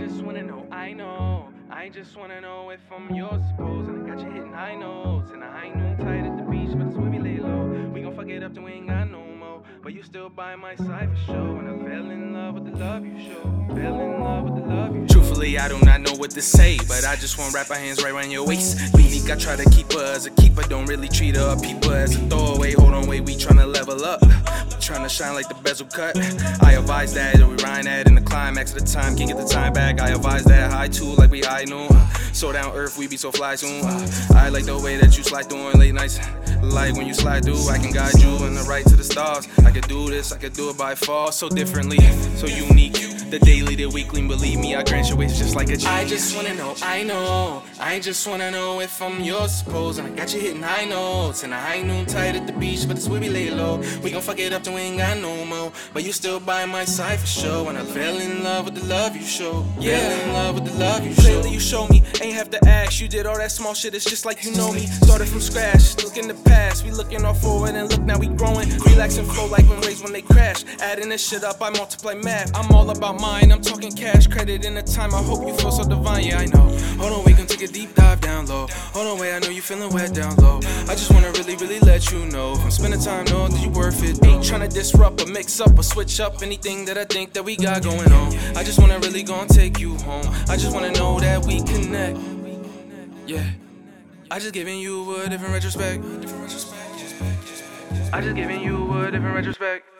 just wanna know, I know. I just wanna know if I'm yours, suppose. And I got you hitting high notes. And a high noon tide at the beach, but it's where we lay low. We gon' fuck it up till we ain't got no more. But you still by my side for sure. And I fell in love with the love you show. Fell in Truthfully, I do not know what to say, but I just wanna wrap our hands right around your waist. Unique, I try to keep her as a keeper, don't really treat her or people as a throwaway. Hold on, wait, we tryna level up. Tryna shine like the bezel cut. I advise that we rhyme that in the climax of the time, can't get the time back. I advise that high too, like we high noon. So down earth, we be so fly soon. I like the way that you slide through in late nights. Like when you slide through, I can guide you in the right to the stars. I could do this, I could do it by far, so differently, so unique. The daily, the weekly, believe me, I wish just like a genie. I just wanna know, I know. I just wanna know if I'm yours, suppose. And I got you hitting high notes. And a high noon tide at the beach, but it's where we lay low. We gon' fuck it up till we ain't got no more. But you still by my side for sure. And I fell in love with the love you show. Yeah. Fell in love with the love you show. Lately you show me, ain't have to ask. You did all that small shit, it's just like you know me. Started from scratch, look in the past. We looking all forward and look now we growing. Relax and flow like when waves when they crash. Adding this shit up, I multiply math. I'm all about mine, I'm talking cash credit in the time. I hope you feel so divine, yeah I know. Hold on, we can take a deep dive down low. Hold on, wait, I know you feeling wet down low. I just wanna really, really let you know. If I'm spending time, know that you worth it. Ain't trying to disrupt or mix up or switch up anything that I think that we got going on. I just wanna really go and take you home. I just wanna know that we connect. Yeah. I just giving you a different retrospect. I just giving you a different retrospect.